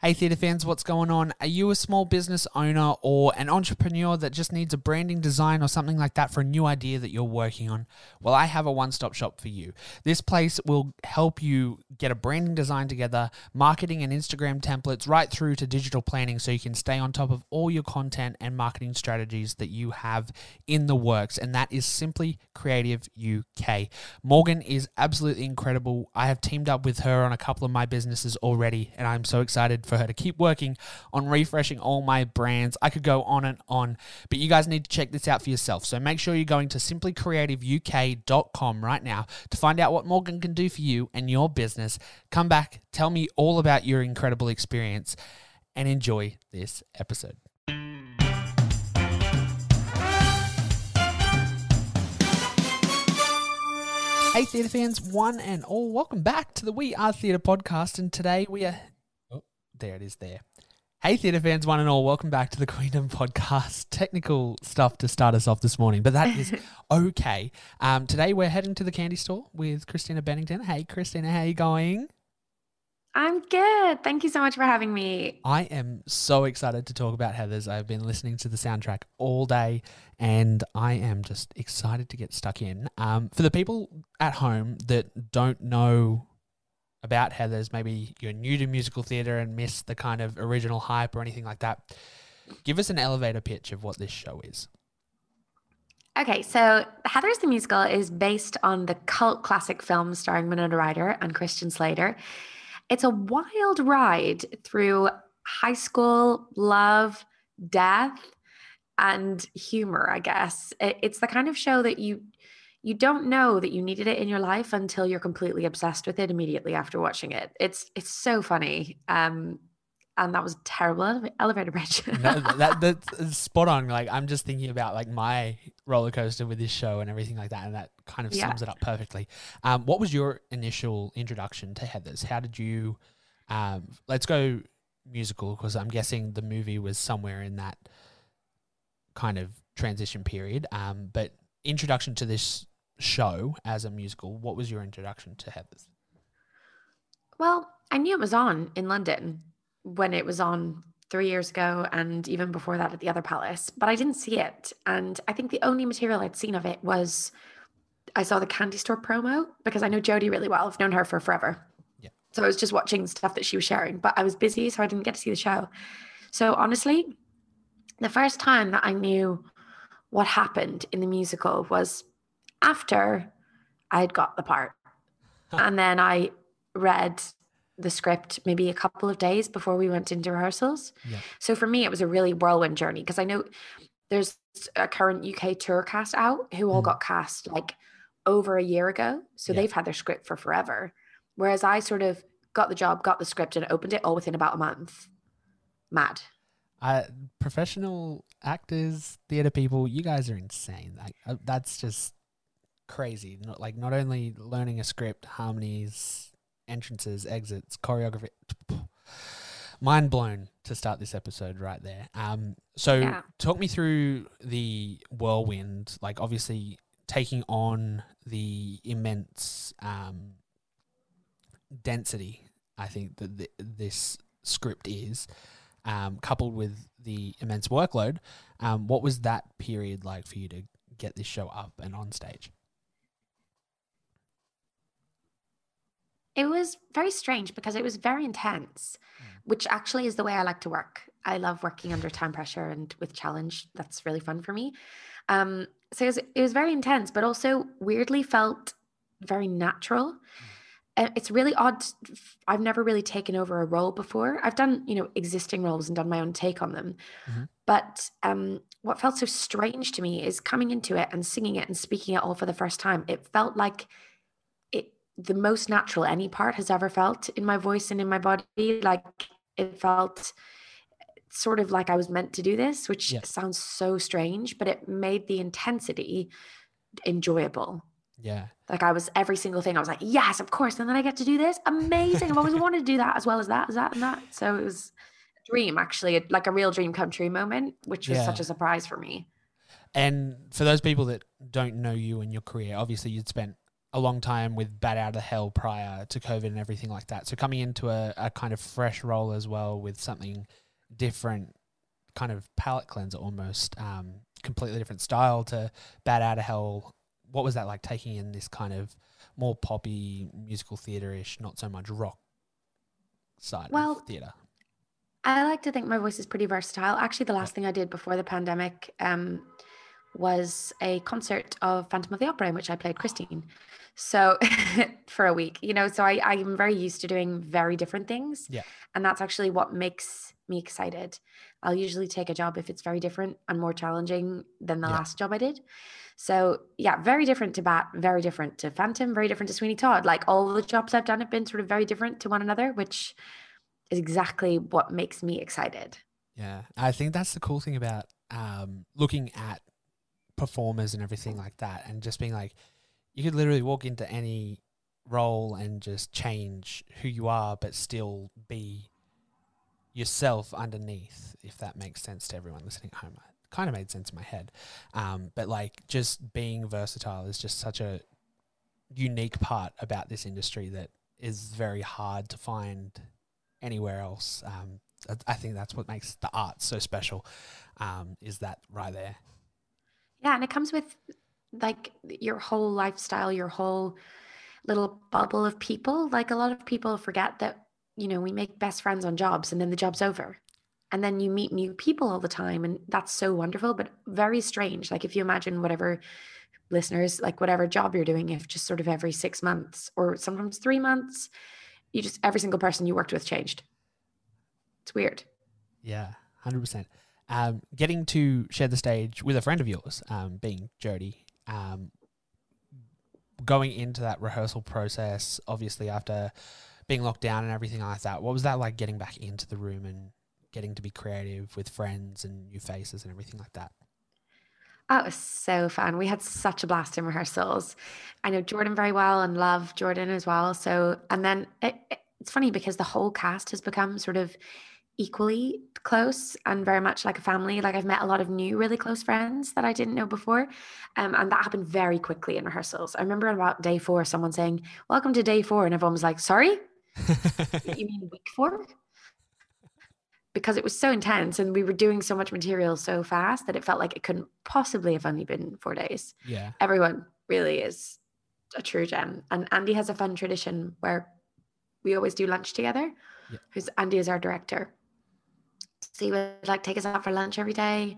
Hey, theatre fans, what's going on? Are you a small business owner or an entrepreneur that just needs a branding design or something like that for a new idea that you're working on? Well, I have a one stop shop for you. This place will help you get a branding design together, marketing and Instagram templates, right through to digital planning so you can stay on top of all your content and marketing strategies that you have in the works. And that is Simply Creative UK. Morgan is absolutely incredible. I have teamed up with her on a couple of my businesses already, and I'm so excited for her to keep working on refreshing all my brands. I could go on and on, but you guys need to check this out for yourself. So make sure you're going to simplycreativeuk.com right now to find out what Morgan can do for you and your business. Come back, tell me all about your incredible experience, and enjoy this episode. Hey, theatre fans, one and all, welcome back to the We Are Theatre podcast. And today we are oh, there it is there. Hey, theatre fans, one and all, welcome back to the Queendom podcast. Technical stuff to start us off this morning, but that is okay. Um, today we're heading to the candy store with Christina Bennington. Hey, Christina, how are you going? I'm good. Thank you so much for having me. I am so excited to talk about Heathers. I've been listening to the soundtrack all day and I am just excited to get stuck in. Um, for the people at home that don't know about Heathers, maybe you're new to musical theatre and missed the kind of original hype or anything like that, give us an elevator pitch of what this show is. Okay, so Heathers the Musical is based on the cult classic film starring Winona Ryder and Christian Slater. It's a wild ride through high school, love, death, and humor, I guess. It's the kind of show that you you don't know that you needed it in your life until you're completely obsessed with it immediately after watching it. It's it's so funny. Um, and that was terrible elevator bridge. no, that, that's spot on. Like I'm just thinking about like my roller coaster with this show and everything like that, and that kind of sums yeah. it up perfectly. Um, what was your initial introduction to Heathers? How did you? Um, let's go musical because I'm guessing the movie was somewhere in that kind of transition period. Um, but introduction to this show as a musical, what was your introduction to Heathers? Well, I knew it was on in London when it was on three years ago and even before that at the other palace, but I didn't see it. And I think the only material I'd seen of it was I saw the candy store promo because I know Jodie really well. I've known her for forever. Yeah. So I was just watching stuff that she was sharing, but I was busy, so I didn't get to see the show. So honestly, the first time that I knew what happened in the musical was after I had got the part. and then I read the script maybe a couple of days before we went into rehearsals. Yeah. So for me, it was a really whirlwind journey because I know there's a current UK tour cast out who all mm. got cast like over a year ago. So yeah. they've had their script for forever. Whereas I sort of got the job, got the script, and opened it all within about a month. Mad. Uh, professional actors, theater people, you guys are insane. Like uh, that's just crazy. Not like not only learning a script, harmonies, entrances, exits, choreography. Mind blown to start this episode right there. Um, so yeah. talk me through the whirlwind. Like obviously taking on the immense um, density. I think that th- this script is. Um, coupled with the immense workload, um, what was that period like for you to get this show up and on stage? It was very strange because it was very intense, which actually is the way I like to work. I love working under time pressure and with challenge. That's really fun for me. Um, so it was, it was very intense, but also weirdly felt very natural. Uh, It's really odd. I've never really taken over a role before. I've done, you know, existing roles and done my own take on them. Mhm. But um, what felt so strange to me is coming into it and singing it and speaking it all for the first time. It felt like the most natural any part has ever felt in my voice and in my body. Like it felt sort of like I was meant to do this, which Yeah. sounds so strange, but it made the intensity enjoyable. Yeah. Like I was every single thing. I was like, yes, of course. And then I get to do this. Amazing. I've always wanted to do that as well as that, as that, and that. So it was a dream, actually, like a real dream come true moment, which was such a surprise for me. And for those people that don't know you and your career, obviously you'd spent a long time with Bat Out of Hell prior to COVID and everything like that. So coming into a, a kind of fresh role as well with something different, kind of palate cleanser almost, um, completely different style to Bat Out of Hell. What was that like taking in this kind of more poppy musical theatre ish, not so much rock side Well, of theatre? I like to think my voice is pretty versatile. Actually, the last thing I did before the pandemic um, was a concert of Phantom of the Opera in which I played Christine. So for a week, you know, so I, I'm very used to doing very different things. Yeah. And that's actually what makes me excited. I'll usually take a job if it's very different and more challenging than the Yeah. last job I did. So yeah, very different to Bat, very different to Phantom, very different to Sweeney Todd. Like all the jobs I've done have been sort of very different to one another, which is exactly what makes me excited. Yeah, I think that's the cool thing about um, looking at performers and everything like that, and just being like, you could literally walk into any role and just change who you are, but still be yourself underneath. If that makes sense to everyone listening at home, it kind of made sense in my head. Um, but like, just being versatile is just such a unique part about this industry that is very hard to find anywhere else. Um, I- think that's what makes the art so special. Um, is that right there? Yeah, and it comes with like your whole lifestyle, your whole little bubble of people. Like a lot of people forget that, you know, we make best friends on jobs and then the job's over. And then you meet new people all the time. And that's so wonderful, but very strange. Like if you imagine whatever listeners, like whatever job you're doing, if just sort of every six months or sometimes three months, you just every single person you worked with changed. It's weird. Yeah, hundred percent. Um, getting to share the stage with a friend of yours, um, being Jodie. Um, going into that rehearsal process, obviously after being locked down and everything like that, what was that like? Getting back into the room and getting to be creative with friends and new faces and everything like that. That was so fun. We had such a blast in rehearsals. I know Jordan very well and love Jordan as well. So, and then it, it- it's funny because the whole cast has become sort of equally close and very much like a family. Like I've met a lot of new, really close friends that I didn't know before. Um, and that happened very quickly in rehearsals. I remember about day four, someone saying, Welcome to day four. And everyone was like, Sorry, you mean week four? Because it was so intense and we were doing so much material so fast that it felt like it couldn't possibly have only been four days. yeah, Everyone really is a true gem. And Andy has a fun tradition where we always do lunch together. Yeah. Who's Andy is our director. So he would like take us out for lunch every day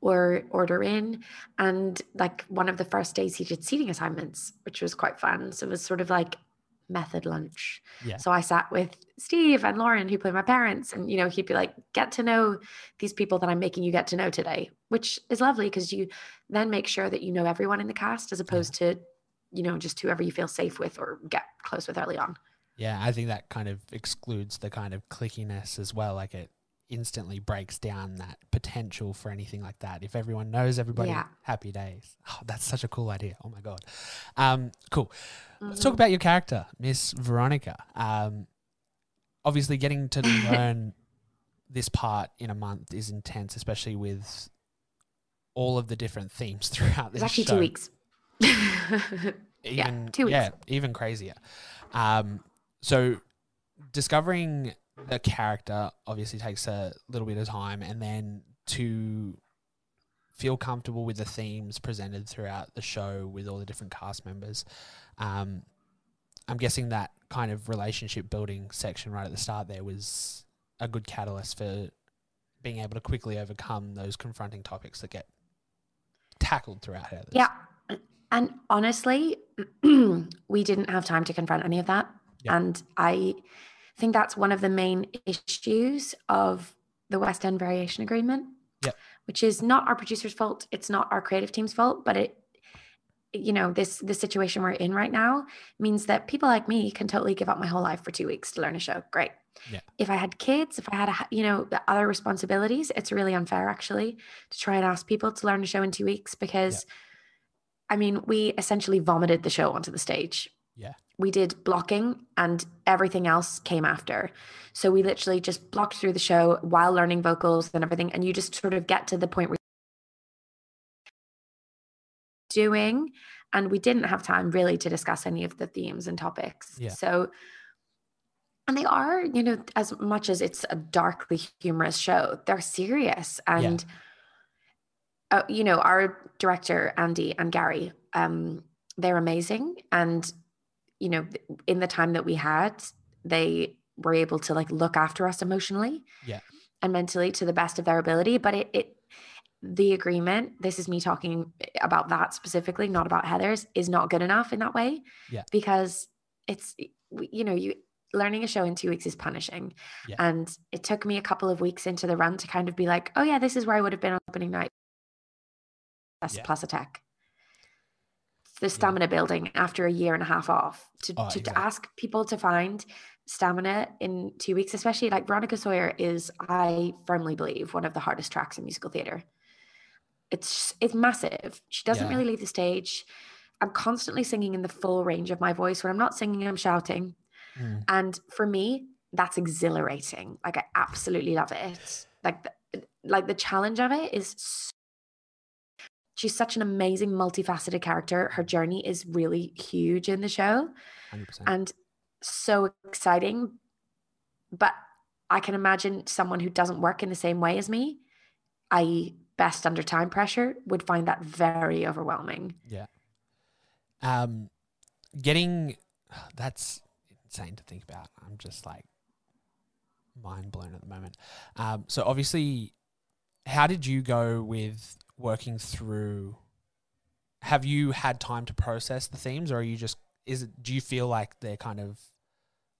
or order in. And like one of the first days he did seating assignments, which was quite fun. So it was sort of like method lunch. yeah, So I sat with Steve and Lauren, who play my parents, and you know, he'd be like, "Get to know these people that I'm making you get to know today," which is lovely because you then make sure that you know everyone in the cast as opposed to, you know, just whoever you feel safe with or get close with early on. yeah. I think that kind of excludes the kind of clickiness as well. Like it instantly breaks down that potential for anything like that. If everyone knows everybody, Yeah. happy days. Oh, that's such a cool idea. Oh my god. Um, cool. Let's Mm-hmm. talk about your character, Miss Veronica. Um, obviously, getting to learn this part in a month is intense, especially with all of the different themes throughout this It's actually show. two weeks. Even, two weeks. Yeah, even crazier. Um, so discovering the character obviously takes a little bit of time, and then to feel comfortable with the themes presented throughout the show with all the different cast members. Um, I'm guessing that kind of relationship building section right at the start there was a good catalyst for being able to quickly overcome those confronting topics that get tackled throughout Heathers. Yeah. And honestly, we didn't have time to confront any of that. Yeah. And I think that's one of the main issues of the West End Variation Agreement, Yeah. which is not our producer's fault. It's not our creative team's fault, but it, you know, this the situation we're in right now means that people like me can totally give up my whole life for two weeks to learn a show. Great. Yeah. If I had kids, if I had, a, you know, the other responsibilities, it's really unfair actually to try and ask people to learn a show in two weeks because, I mean, we essentially vomited the show onto the stage Yeah. we did blocking and everything else came after. So we literally just blocked through the show while learning vocals and everything. And you just sort of get to the point where you're doing, and we didn't have time really to discuss any of the themes and topics. Yeah. So, and they are, you know, as much as it's a darkly humorous show, they're serious. And, uh, you know, our director, Andy and Gary, um, they're amazing. And you know, in the time that we had, they were able to like look after us emotionally Yeah. and mentally to the best of their ability. But it, it the agreement, this is me talking about that specifically, not about Heathers, is not good enough in that way. Yeah. Because it's, you know, you learning a show in two weeks is punishing. Yeah. And it took me a couple of weeks into the run to kind of be like, oh yeah, this is where I would have been on opening night. Plus, Yeah. plus attack the stamina building after a year and a half off to, Oh, to, to ask people to find stamina in two weeks, especially like Veronica Sawyer is, I firmly believe, one of the hardest tracks in musical theater. It's it's massive. She doesn't Yeah. really leave the stage. I'm constantly singing in the full range of my voice. When I'm not singing, I'm shouting. Mm. And for me, that's exhilarating. Like I absolutely love it. Like the, like the challenge of it is so she's such an amazing multifaceted character her journey is really huge in the show 100%. and so exciting but i can imagine someone who doesn't work in the same way as me i.e best under time pressure would find that very overwhelming Yeah. Um, getting that's insane to think about. I'm just like mind blown at the moment. Um, so obviously, how did you go with working through? Have you had time to process the themes, or are you just? Is it? Do you feel like they're kind of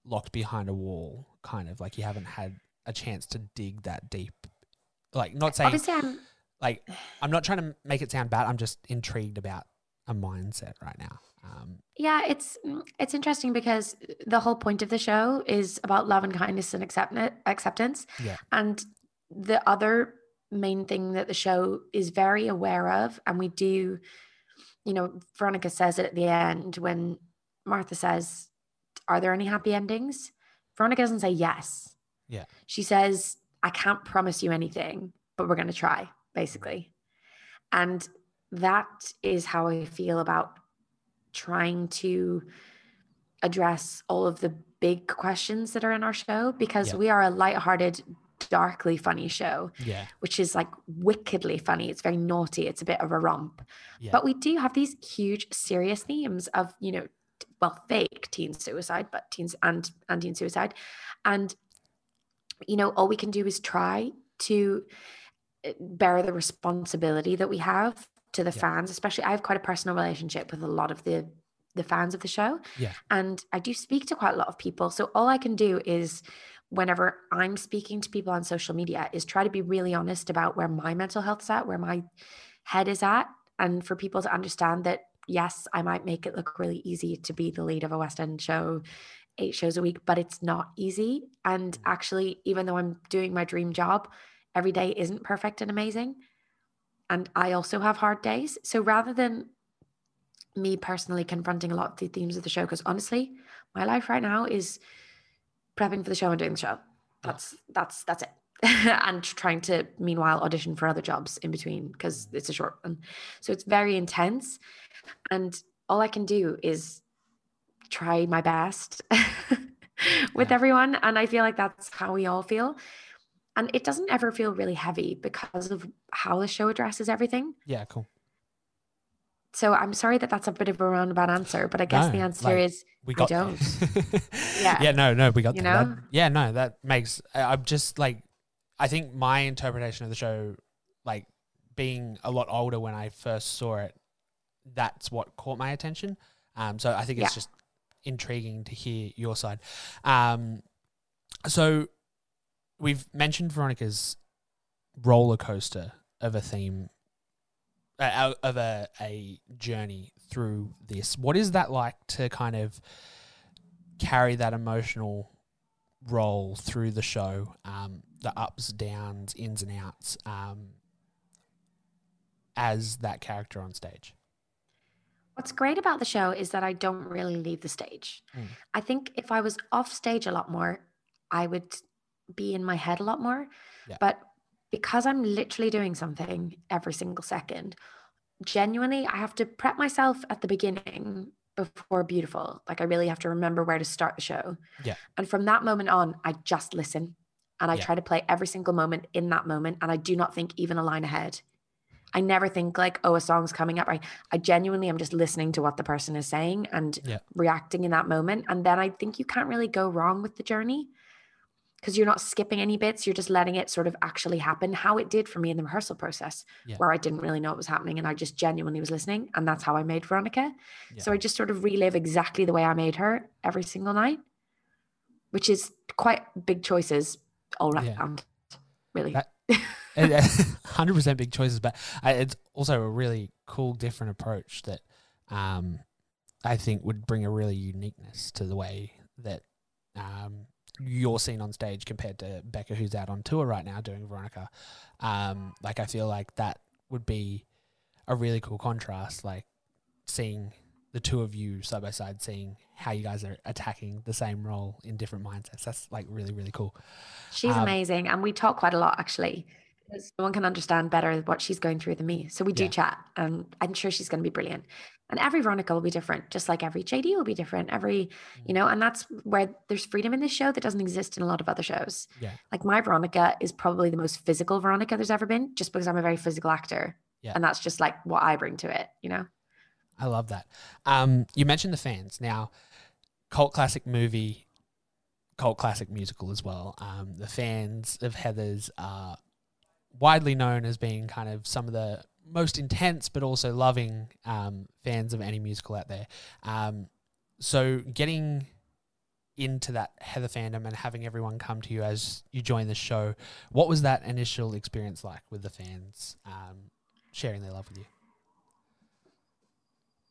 locked behind a wall? Kind of like you haven't had a chance to dig that deep. Like not saying i'm like I'm not trying to make it sound bad. I'm just intrigued about a mindset right now. Um, Yeah, it's it's interesting because the whole point of the show is about love and kindness and accept- acceptance. Yeah. And the other main thing that the show is very aware of, and we do, you know, Veronica says it at the end when Martha says, "Are there any happy endings?" Veronica doesn't say yes. Yeah. She says, "I can't promise you anything, but we're going to try," basically. And that is how I feel about trying to address all of the big questions that are in our show because Yeah. we are a lighthearted, darkly funny show, yeah, which is like wickedly funny. It's very naughty. It's a bit of a romp. yeah, But we do have these huge, serious themes of, you know, well, fake teen suicide, but teens and and teen suicide. And, you know, all we can do is try to uh, bear the responsibility that we have to the Yeah. fans, especially I have quite a personal relationship with a lot of the the fans of the show. Yeah. And I do speak to quite a lot of people. So all I can do is whenever I'm speaking to people on social media is try to be really honest about where my mental health's at, where my head is at, and for people to understand that yes, I might make it look really easy to be the lead of a West End show, eight shows a week, but it's not easy. And mm-hmm. actually, even though I'm doing my dream job, every day isn't perfect and amazing. And I also have hard days. So rather than me personally confronting a lot of the themes of the show, because honestly, my life right now is prepping for the show and doing the show. That's that's that's it. and trying to meanwhile audition for other jobs in between because it's a short one. So it's very intense. And all I can do is try my best with Yeah. everyone. And I feel like that's how we all feel. And it doesn't ever feel really heavy because of how the show addresses everything. yeah, cool. So I'm sorry that that's a bit of a roundabout answer, but I guess No, the answer like, is We I got don't. yeah. Yeah. no, no, we got You that. know? That- yeah, no, that makes. I'm just like, I think my interpretation of the show, like being a lot older when I first saw it, that's what caught my attention. Um, so I think it's Yeah. just intriguing to hear your side. Um, so we've mentioned Veronica's roller coaster of a theme, uh, of a a journey through this. What is that like to kind of carry that emotional role through the show, um, the ups, downs, ins and outs, um, as that character on stage? What's great about the show is that I don't really leave the stage. Mm. I think if I was off stage a lot more, I would be in my head a lot more. Yeah. But because I'm literally doing something every single second, genuinely, I have to prep myself at the beginning before beautiful. Like I really have to remember where to start the show. Yeah. And from that moment on, I just listen and I Yeah. try to play every single moment in that moment. And I do not think even a line ahead. I never think like, oh, a song's coming up. I, I genuinely am just listening to what the person is saying and Yeah. reacting in that moment. And then I think you can't really go wrong with the journey because you're not skipping any bits. You're just letting it sort of actually happen how it did for me in the rehearsal process, Yeah. where I didn't really know what was happening and I just genuinely was listening. And that's how I made Veronica. So I just sort of relive exactly the way I made her every single night, which is quite big choices all Yeah. around, really. That- Hundred percent big choices, but it's also a really cool, different approach that um, I think would bring a really uniqueness to the way that um, you're seen on stage compared to Becca, who's out on tour right now doing Veronica. Um, like I feel like that would be a really cool contrast, like seeing the two of you side by side, seeing how you guys are attacking the same role in different mindsets. That's like really, really cool. She's Um, amazing. And we talk quite a lot, actually. Because no one can understand better what she's going through than me. So we do Yeah. chat, and I'm sure she's going to be brilliant. And every Veronica will be different, just like every JD will be different. Every, Mm. you know, and that's where there's freedom in this show that doesn't exist in a lot of other shows. Yeah. Like my Veronica is probably the most physical Veronica there's ever been, just because I'm a very physical actor. Yeah. And that's just like what I bring to it, you know? I love that. Um, you mentioned the fans. Now, cult classic movie, cult classic musical as well. Um, the fans of Heathers are widely known as being kind of some of the most intense but also loving um, fans of any musical out there. Um, so getting into that Heather fandom and having everyone come to you as you join the show, what was that initial experience like with the fans um, sharing their love with you?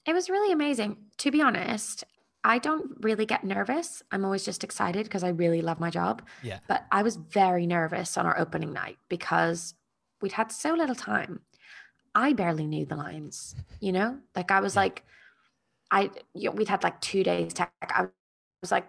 It was really amazing. To be honest, I don't really get nervous. I'm always just excited because I really love my job. Yeah. But I was very nervous on our opening night because we'd had so little time. I barely knew the lines, you know? Like I was Yeah. like, I you know, we'd had like two days tech. I was like,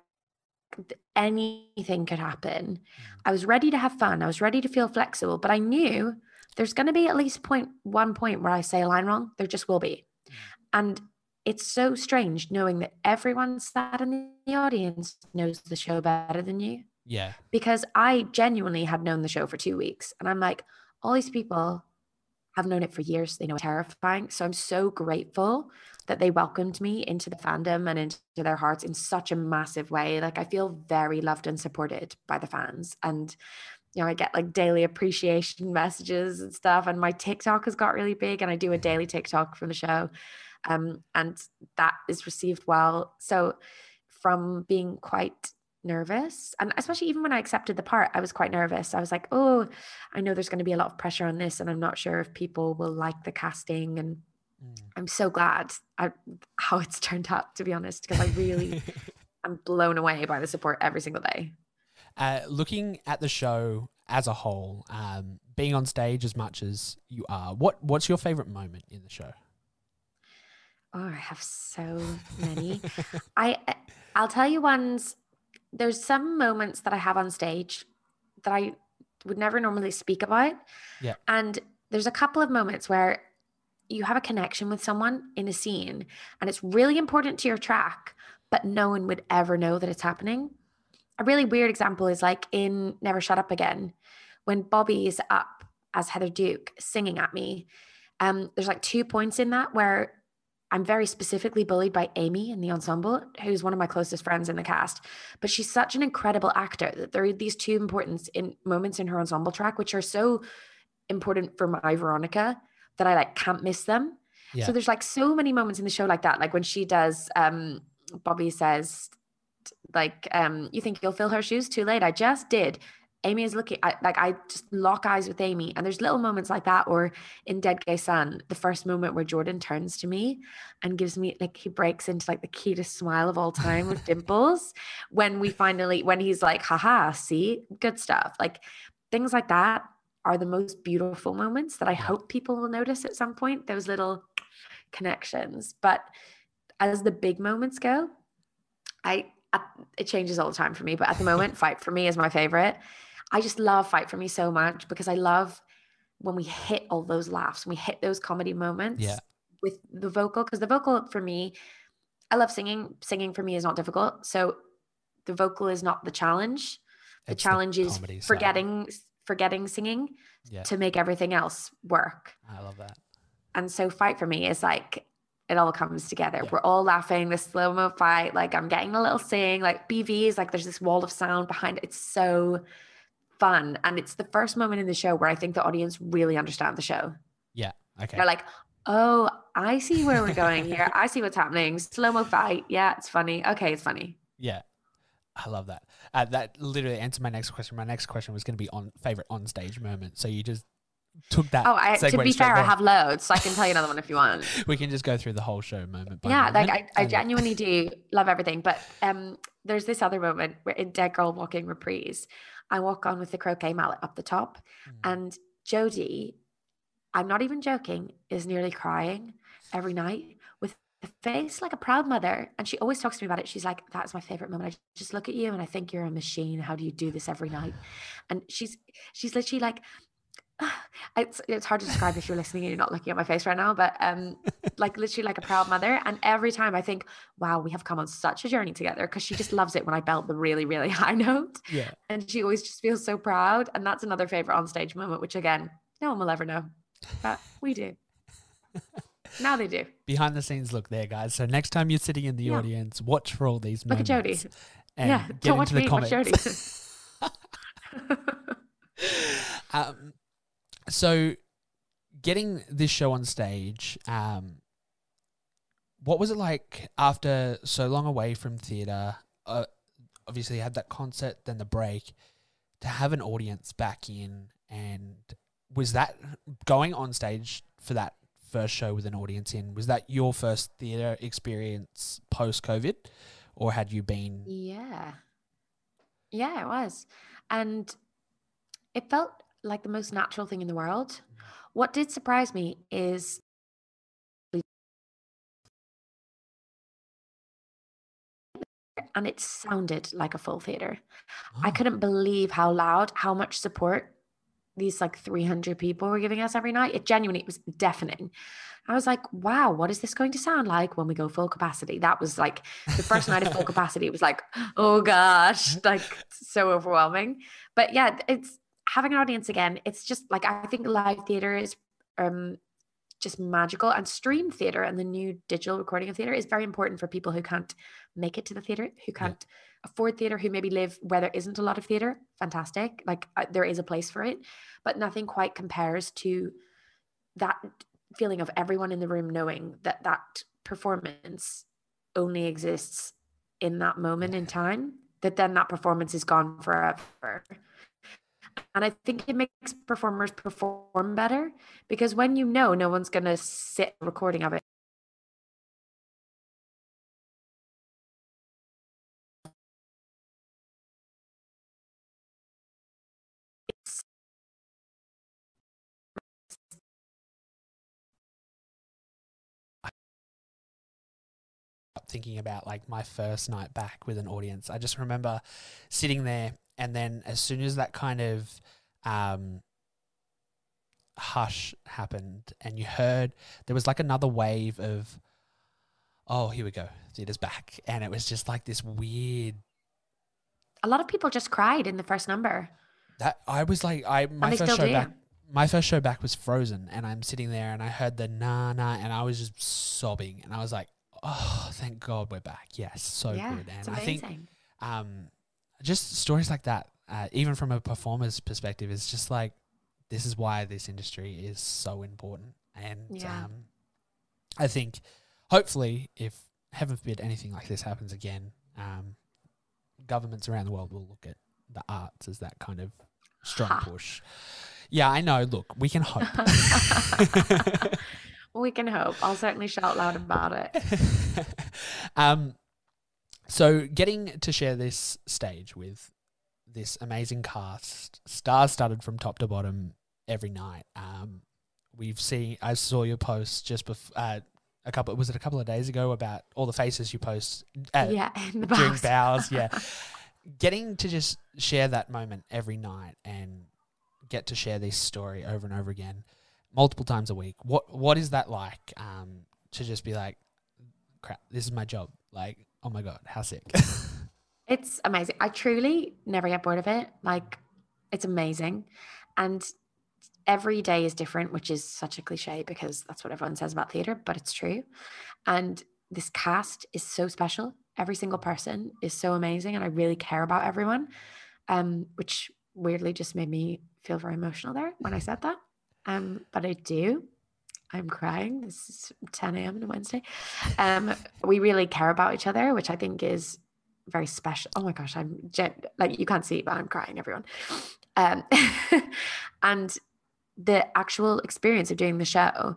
anything could happen. Mm. I was ready to have fun. I was ready to feel flexible, but I knew there's going to be at least point one point where I say a line wrong. There just will be. Mm. And it's so strange knowing that everyone sat in the audience knows the show better than you Yeah. because I genuinely had known the show for two weeks. And I'm like, all these people have known it for years. They know it's terrifying. So I'm so grateful that they welcomed me into the fandom and into their hearts in such a massive way. Like I feel very loved and supported by the fans. And you know, I get like daily appreciation messages and stuff. And my TikTok has got really big, and I do a daily TikTok from the show. Um, and that is received well. So from being quite nervous and especially even when I accepted the part, I was quite nervous. I was like, oh, I know there's going to be a lot of pressure on this, and I'm not sure if people will like the casting. And Mm. I'm so glad I, how it's turned out, to be honest, because I really am blown away by the support every single day. Uh, looking at the show as a whole, um, being on stage as much as you are, what what's your favorite moment in the show? Oh, I have so many. I I'll tell you ones. There's some moments that I have on stage that I would never normally speak about. Yeah. And there's a couple of moments where you have a connection with someone in a scene and it's really important to your track, but no one would ever know that it's happening. A really weird example is like in Never Shut Up Again, when Bobby is up as Heather Duke singing at me. Um, there's like two points in that where I'm very specifically bullied by Amy in the ensemble, who's one of my closest friends in the cast. But she's such an incredible actor that there are these two important in moments in her ensemble track, which are so important for my Veronica that I like can't miss them. Yeah. So there's like so many moments in the show like that. Like when she does, um, Bobby says, like, um, you think you'll fill her shoes? Too late. I just did. Amy is looking I, like I just lock eyes with Amy, and there's little moments like that. Or in Dead Gay Son, the first moment where Jordan turns to me and gives me like he breaks into like the cutest smile of all time with dimples. When we finally, when he's like, haha, see, good stuff. Like things like that are the most beautiful moments that I hope people will notice at some point. Those little connections, but as the big moments go, I uh, it changes all the time for me. But at the moment, Fight for Me is my favorite. I just love Fight for Me so much because I love when we hit all those laughs, when we hit those comedy moments Yeah. with the vocal. Because the vocal for me, I love singing. Singing for me is not difficult. So the vocal is not the challenge. The It's challenge is comedy side. forgetting forgetting singing Yeah. to make everything else work. I love that. And so fight for me is like it all comes together. Yeah. We're all laughing, the slow mo fight, like I'm getting a little sing, like BV is like there's this wall of sound behind it. It's so fun. And it's the first moment in the show where I think the audience really understand the show. Yeah. Okay. They're like, oh, I see where we're going here. I see what's happening. Slow mo fight. Yeah, it's funny. Okay, it's funny. Yeah. I love that. Uh, that literally answered my next question. My next question was going to be on favorite on stage moment. So you just took that. Oh, I, to be fair, I have loads, so I can tell you another one if you want. We can just go through the whole show moment. By yeah, like I, I genuinely do love everything. But um, there's this other moment where in Dead Girl Walking Reprise, I walk on with the croquet mallet up the top, Mm. and Jodie, I'm not even joking, is nearly crying every night with a face like a proud mother. And she always talks to me about it. She's like, "That's my favorite moment. I just look at you and I think you're a machine. How do you do this every night?" And she's she's literally like. It's it's hard to describe if you're listening and you're not looking at my face right now, but um, like literally like a proud mother. And every time I think, wow, we have come on such a journey together because she just loves it when I belt the really, really high note. Yeah. And she always just feels so proud. And that's another favorite on stage moment, which again, no one will ever know. But we do. now they do. Behind the scenes look there, guys. So next time you're sitting in the Yeah. audience, watch for all these Look at. And yeah. get Don't watch into the me, watch comments. Um, so getting this show on stage, um, what was it like after so long away from theatre? Uh, obviously, you had that concert, then the break, to have an audience back in, and was that going on stage for that first show with an audience in? Was that your first theatre experience post COVID, or had you been? Yeah. Yeah, it was. And it felt like the most natural thing in the world. What did surprise me is and it sounded like a full theater. I Oh, couldn't believe how loud, how much support these like 300 people were giving us every night. It genuinely it was deafening. I was like, wow, what is this going to sound like when we go full capacity? That was like the first night of full capacity. It was like, oh gosh, like so overwhelming. But yeah, it's having an audience again. It's just like I think live theater is um just magical and stream theater and the new digital recording of theater is very important for people who can't make it to the theater who can't afford theater who maybe live where there isn't a lot of theater. Fantastic. Like uh, there is a place for it but nothing quite compares to that feeling of everyone in the room knowing that that performance only exists in that moment in time that then that performance is gone forever and I think it makes performers perform better because when you know no one's going to sit recording of it. Thinking about like my first night back with an audience. I just remember sitting there, and then as soon as that kind of um, hush happened, and you heard there was like another wave of, oh, here we go, theater's back, and it was just like this weird. a lot of people just cried in the first number. That I was like, I my first show do. back my first show back was Frozen, and I'm sitting there and I heard the na na, and I was just sobbing, and I was like, oh, thank God we're back. Yes, so yeah, good. And I think um, just stories like that, uh, even from a performer's perspective, is just like this is why this industry is so important. And Yeah. um, I think, hopefully, if heaven forbid anything like this happens again, um, governments around the world will look at the arts as that kind of strong Ha. push. Yeah, I know. Look, we can hope. we can hope. I'll certainly shout loud about it. um, so getting to share this stage with this amazing cast, stars studded from top to bottom every night. Um, we've seen. I saw your post just before. Uh, a couple was it a couple of days ago about all the faces you post uh, yeah, during box. bows. Yeah, getting to just share that moment every night and get to share this story over and over again, multiple times a week. What what is that like? Um, to just be like, crap, this is my job. Like, oh my god, how sick. It's amazing. I truly never get bored of it. Like, it's amazing. And every day is different, which is such a cliche because that's what everyone says about theatre, but it's true. And this cast is so special. Every single person is so amazing. And I really care about everyone, um, which weirdly just made me feel very emotional there when I said that. Um, but I do. I'm crying. This is 10 a.m. on a Wednesday. Um, we really care about each other, which I think is very special. Oh my gosh, I'm gen- like you can't see, but I'm crying, everyone. Um, and the actual experience of doing the show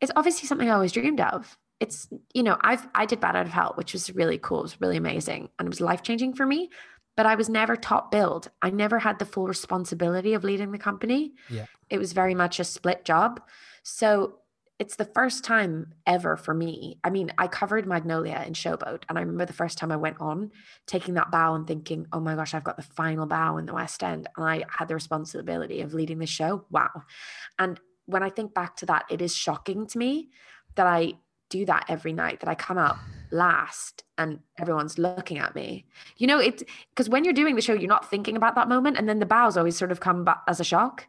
is obviously something I always dreamed of. It's you know I've I did Bat Out of Hell, which was really cool. It was really amazing, and it was life changing for me. But I was never top billed. I never had the full responsibility of leading the company. Yeah. it was very much a split job. So it's the first time ever for me. I mean, I covered Magnolia in Showboat, and I remember the first time I went on taking that bow and thinking, oh my gosh, I've got the final bow in the West End. And I had the responsibility of leading the show. Wow. And when I think back to that, it is shocking to me that I do that every night, that I come out last and everyone's looking at me. You know, it's because when you're doing the show, you're not thinking about that moment. And then the bows always sort of come back as a shock.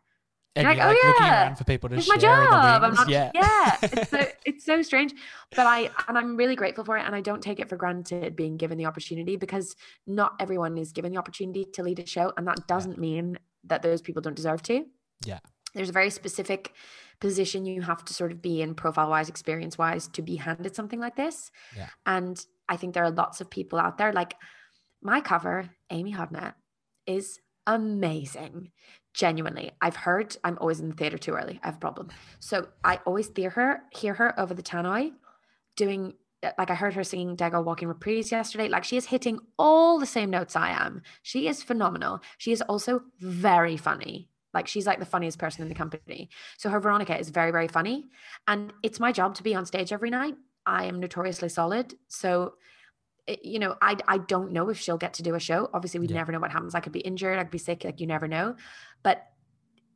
And You're you're like, like, "Oh, looking yeah, around for people to it's share my job. I'm not, yeah. yeah. It's so, it's so strange, but I and I'm really grateful for it, and I don't take it for granted being given the opportunity because not everyone is given the opportunity to lead a show, and that doesn't mean that those people don't deserve to. Yeah. There's a very specific position you have to sort of be in profile wise, experience wise to be handed something like this. Yeah. And I think there are lots of people out there like my cover, Amy Hodnett, is amazing. Genuinely, I've heard I'm always in the theater too early. I have a problem. So I always hear her, hear her over the tannoy doing uh, like I heard her singing Dead Girl Walking Reprise yesterday. Like she is hitting all the same notes I am. She is phenomenal. She is also very funny. Like she's like the funniest person in the company. So her Veronica is very, very funny. And it's my job to be on stage every night. I am notoriously solid. So it- you know, I I don't know if she'll get to do a show. Obviously, we Yeah. never know what happens. I could be injured, I could be sick, like you never know. But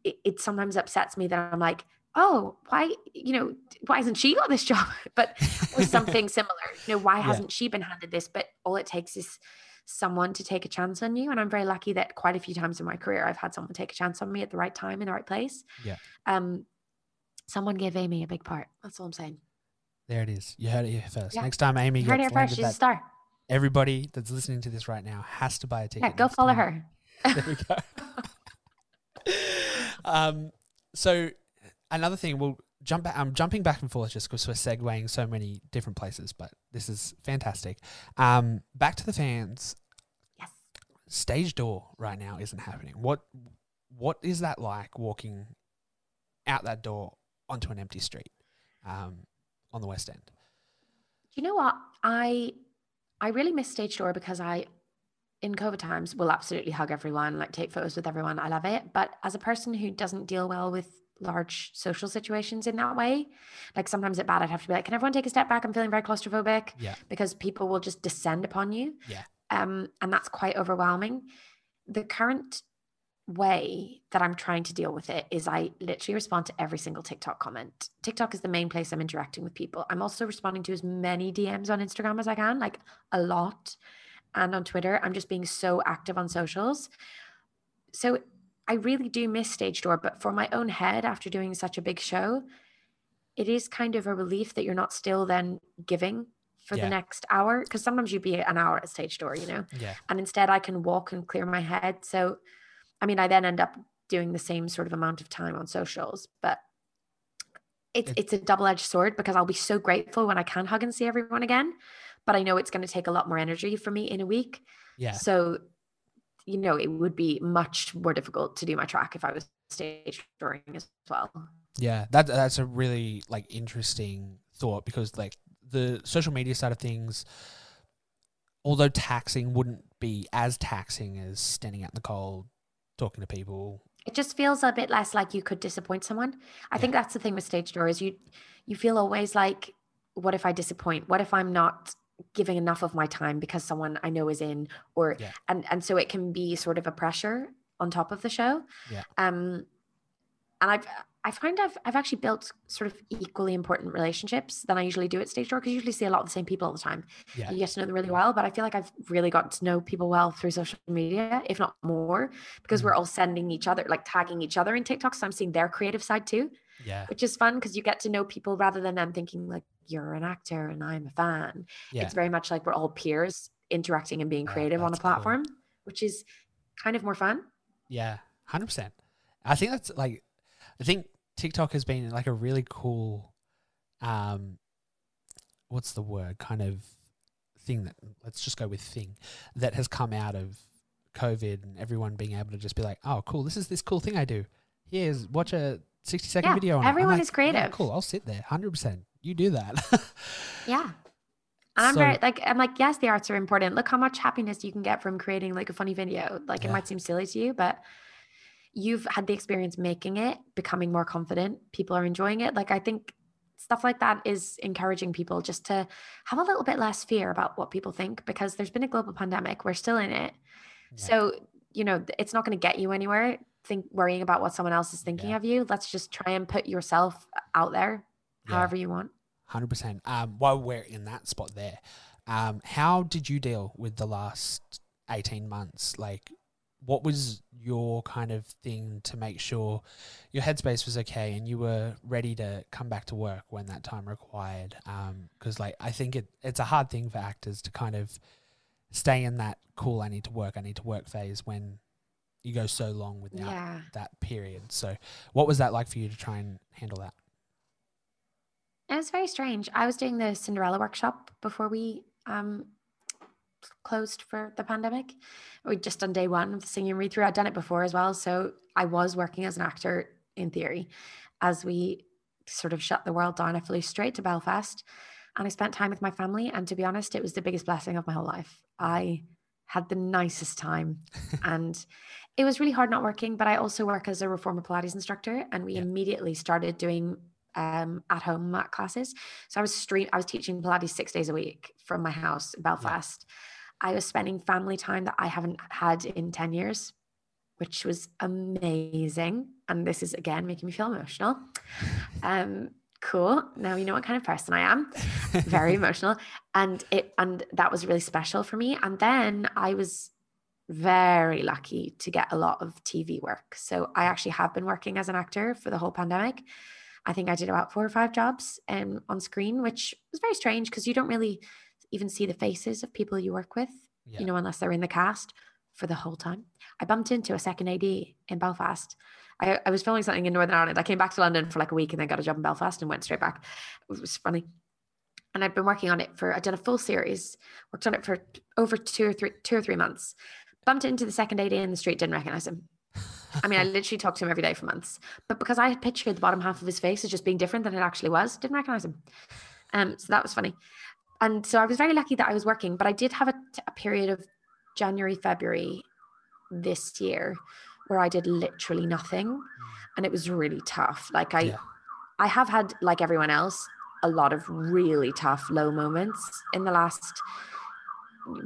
it, it sometimes upsets me that I'm like, oh, why, you know, why hasn't she got this job? But or something similar. You know, why Yeah. hasn't she been handed this? But all it takes is someone to take a chance on you. And I'm very lucky that quite a few times in my career I've had someone take a chance on me at the right time in the right place. Yeah. Um someone gave Amy a big part. That's all I'm saying. There it is. You heard it here first. Yeah. Next time Amy You heard it first. She's a star. Everybody that's listening to this right now has to buy a ticket. Yeah, go follow time. her. There we go. um, so another thing, we'll jump back. I'm jumping back and forth just because we're segueing so many different places, but this is fantastic. Um, back to the fans. Yes. Stage door right now isn't happening. What what is that like walking out that door onto an empty street um, on the West End? Do you know what? I I really miss stage door because I in COVID times will absolutely hug everyone, like take photos with everyone. I love it. But as a person who doesn't deal well with large social situations in that way, like sometimes at Bat, I'd have to be like, can everyone take a step back? I'm feeling very claustrophobic Yeah. because people will just descend upon you. Yeah. Um, and that's quite overwhelming. The current way that I'm trying to deal with it is I literally respond to every single TikTok comment. TikTok is the main place I'm interacting with people. I'm also responding to as many DMs on Instagram as I can, like a lot. And on Twitter, I'm just being so active on socials. So I really do miss stage door, but for my own head, after doing such a big show, it is kind of a relief that you're not still then giving for Yeah. the next hour. Because sometimes you'd be an hour at stage door, you know, Yeah. and instead I can walk and clear my head. So, I mean, I then end up doing the same sort of amount of time on socials, but it's it's a double edged sword because I'll be so grateful when I can hug and see everyone again, but I know it's going to take a lot more energy for me in a week. Yeah. So, you know, it would be much more difficult to do my track if I was stage touring as well. Yeah, that that's a really like interesting thought because like the social media side of things, although taxing wouldn't be as taxing as standing out in the cold, talking to people. It just feels a bit less like you could disappoint someone. I Yeah. think that's the thing with stage door is you you feel always like, what if I disappoint? What if I'm not giving enough of my time because someone I know is in or Yeah. and and so it can be sort of a pressure on top of the show. Yeah. Um and I've I find I've I've actually built sort of equally important relationships than I usually do at stage door because you usually see a lot of the same people all the time. Yeah. You get to know them really well, but I feel like I've really gotten to know people well through social media, if not more, because Mm. we're all sending each other, like tagging each other in TikTok. So I'm seeing their creative side too, Yeah. which is fun because you get to know people rather than them thinking like you're an actor and I'm a fan. Yeah. It's very much like we're all peers interacting and being Yeah, creative on a that's cool. platform, which is kind of more fun. Yeah, hundred percent. I think that's like, I think TikTok has been like a really cool, um, what's the word? Kind of thing that let's just go with thing that has come out of COVID and everyone being able to just be like, oh, cool, this is this cool thing I do. Here's watch a sixty second Yeah, video on it." Everyone like, is creative. "Yeah, cool, I'll sit there, hundred percent. You do that. Yeah. And I'm So- very like I'm like, yes, the arts are important. Look how much happiness you can get from creating like a funny video. Like it might seem silly to you, but you've had the experience making it, becoming more confident. People are enjoying it. Like I think stuff like that is encouraging people just to have a little bit less fear about what people think because there's been a global pandemic. We're still in it. Yeah. So, you know, it's not going to get you anywhere. Think worrying about what someone else is thinking Yeah. of you. Let's just try and put yourself out there Yeah. however you want. Hundred percent. Um, while we're in that spot there, um, how did you deal with the last eighteen months? Like, what was your kind of thing to make sure your headspace was okay and you were ready to come back to work when that time required? Because, like, I think it it's a hard thing for actors to kind of stay in that cool. I need to work. I need to work phase when you go so long without Yeah. that period. So, what was that like for you to try and handle that? It was very strange. I was doing the Cinderella workshop before we um closed for the pandemic. We just done day one of the singing read through. I'd done it before as well. So I was working as an actor in theory. As we sort of shut the world down, I flew straight to Belfast and I spent time with my family. And to be honest, it was the biggest blessing of my whole life. I had the nicest time and it was really hard not working, but I also work as a reformer Pilates instructor and we Yeah. immediately started doing um, at home mat classes. So I was stream I was teaching Pilates six days a week from my house in Belfast. I was spending family time that I haven't had in 10 years, which was amazing. And this is again making me feel emotional. Um, cool. Now you know what kind of person I am. Very emotional. And it and that was really special for me. And then I was very lucky to get a lot of TV work. So I actually have been working as an actor for the whole pandemic. I think I did about four or five jobs um, on screen, which was very strange because you don't really even see the faces of people you work with, Yeah. you know, unless they're in the cast for the whole time. I bumped into a second AD in Belfast. I, I was filming something in Northern Ireland. I came back to London for like a week and then got a job in Belfast and went straight back. It was funny. And I'd been working on it for, I'd done a full series, worked on it for over two or three, two or three months. Bumped into the second AD in the street, didn't recognize him. I mean, I literally talked to him every day for months, but because I had pictured the bottom half of his face as just being different than it actually was, didn't recognize him. Um, so that was funny. And so I was very lucky that I was working, but I did have a, a period of January, February this year where I did literally nothing, and it was really tough. Like I, Yeah. I have had like everyone else a lot of really tough low moments in the last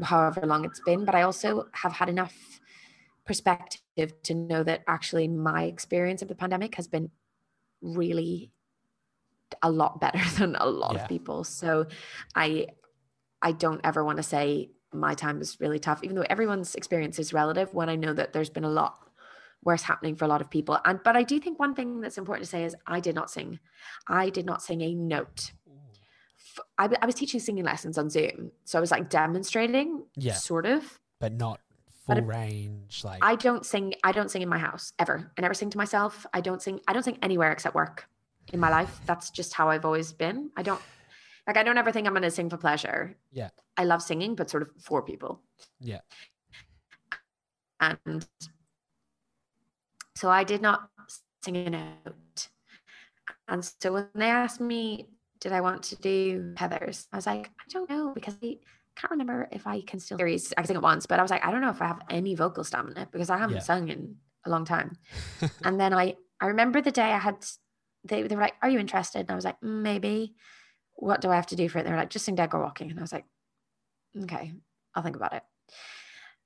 however long it's been, but I also have had enough perspective to know that actually my experience of the pandemic has been really a lot better than a lot Yeah. of people. So I I don't ever want to say my time was really tough, even though everyone's experience is relative when I know that there's been a lot worse happening for a lot of people. And but I do think one thing that's important to say is I did not sing. I did not sing a note. I, I was teaching singing lessons on Zoom, so I was like demonstrating, Yeah. sort of. but not full range. Like I don't sing. I don't sing in my house ever. I never sing to myself. I don't sing. I don't sing anywhere except work. In my life, that's just how I've always been. I don't like. I don't ever think I'm going to sing for pleasure. Yeah. I love singing, but sort of for people. Yeah. And so I did not sing a note. And so when they asked me, did I want to do Heathers? I was like, I don't know because I can't remember if I can still series. I sing it once, but I was like, I don't know if I have any vocal stamina because I haven't Yeah. sung in a long time. and then I I remember the day I had they they were like, Are you interested? And I was like, "Mm, maybe. What do I have to do for it? They were like, just sing Dead Girl Walking. And I was like, okay, I'll think about it.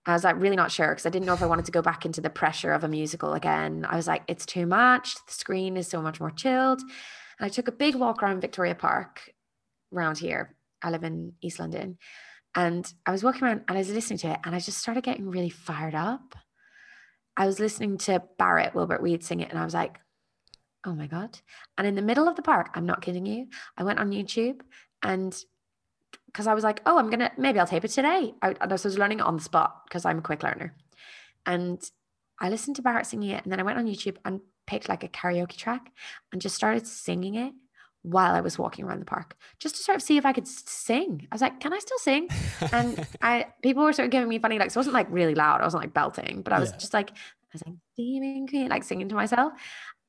I was like really not sure because I didn't know if I wanted to go back into the pressure of a musical again. I was like, it's too much. The screen is so much more chilled. And I took a big walk around Victoria Park around here. I live in East London. And I was walking around and I was listening to it and I just started getting really fired up. I was listening to Barrett Wilbert Weed sing it and I was like, oh my God. And in the middle of the park, I'm not kidding you, I went on YouTube and because I was like, oh, I'm gonna maybe I'll tape it today. I, I was learning on the spot because I'm a quick learner. And I listened to Barrett singing it, and then I went on YouTube and picked like a karaoke track and just started singing it while I was walking around the park, just to sort of see if I could sing. I was like, can I still sing? And I people were sort of giving me funny looks. It wasn't like really loud. I wasn't like belting, but I was Yeah. just like, I was like, Steaming Queen, like singing to myself.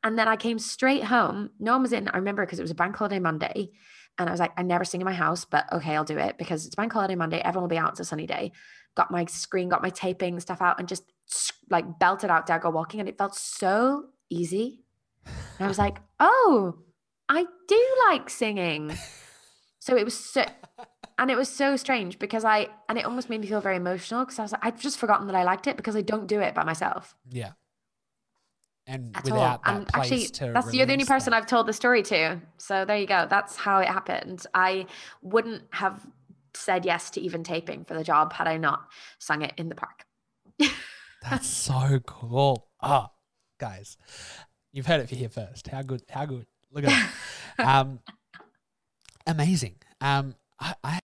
And then I came straight home. No one was in. I remember because it was a bank holiday Monday. And I was like, I never sing in my house, but okay, I'll do it because it's bank holiday Monday. Everyone will be out. It's a sunny day. Got my screen, got my taping stuff out, and just like belted out Dead Girl Walking. And it felt so easy. And I was like, oh, I do like singing. So it was so, and it was so strange because I, and it almost made me feel very emotional because I was like, I've just forgotten that I liked it because I don't do it by myself yeah. And at without all. that And actually, that's you're the only person that. I've told the story to. So there you go. That's how it happened. I wouldn't have said yes to even taping for the job had I not sung it in the park. That's so cool. Ah, guys, you've heard it here first. How good? How good? Look at that. um, amazing. Um, I, I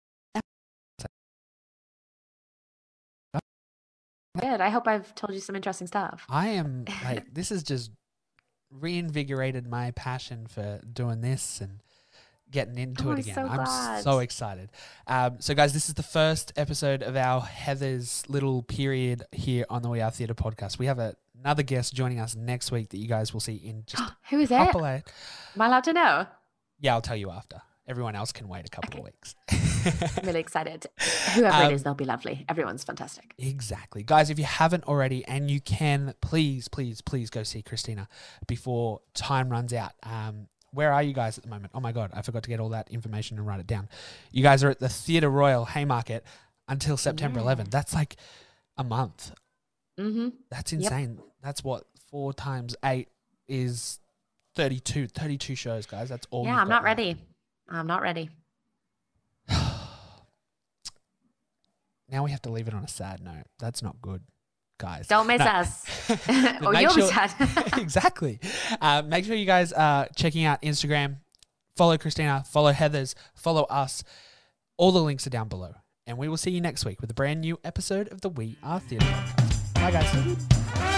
Good. I hope I've told you some interesting stuff. I am like this has just reinvigorated my passion for doing this and getting into Oh, it again. so I'm so excited. Um, so guys, this is the first episode of our Heathers little period here on the We Are Theatre podcast. We have a, another guest joining us next week that you guys will see in just a Who is it? couple of Am I allowed to know? Yeah, I'll tell you after. Everyone else can wait a couple of weeks. I'm really excited. Whoever Um, it is, they'll be lovely. Everyone's fantastic. Exactly. Guys, if you haven't already, and you can, please, please, please go see Christina before time runs out. Um, where are you guys at the moment? Oh my God, I forgot to get all that information and write it down. You guys are at the Theatre Royal Haymarket until September Yeah. 11th. That's like a month. Mm-hmm. That's Yep. That's what four times eight is 32, 32 shows, guys. That's all. Yeah, I'm not left. ready. I'm not ready. now we have to leave it on a sad note. That's not good, guys. Don't miss No. us. Or you'll be sad. exactly. Uh, make sure you guys are checking out Instagram. Follow Christina. Follow Heathers. Follow us. All the links are down below. And we will see you next week with a brand new episode of the We Are Theatre podcast. Bye, guys.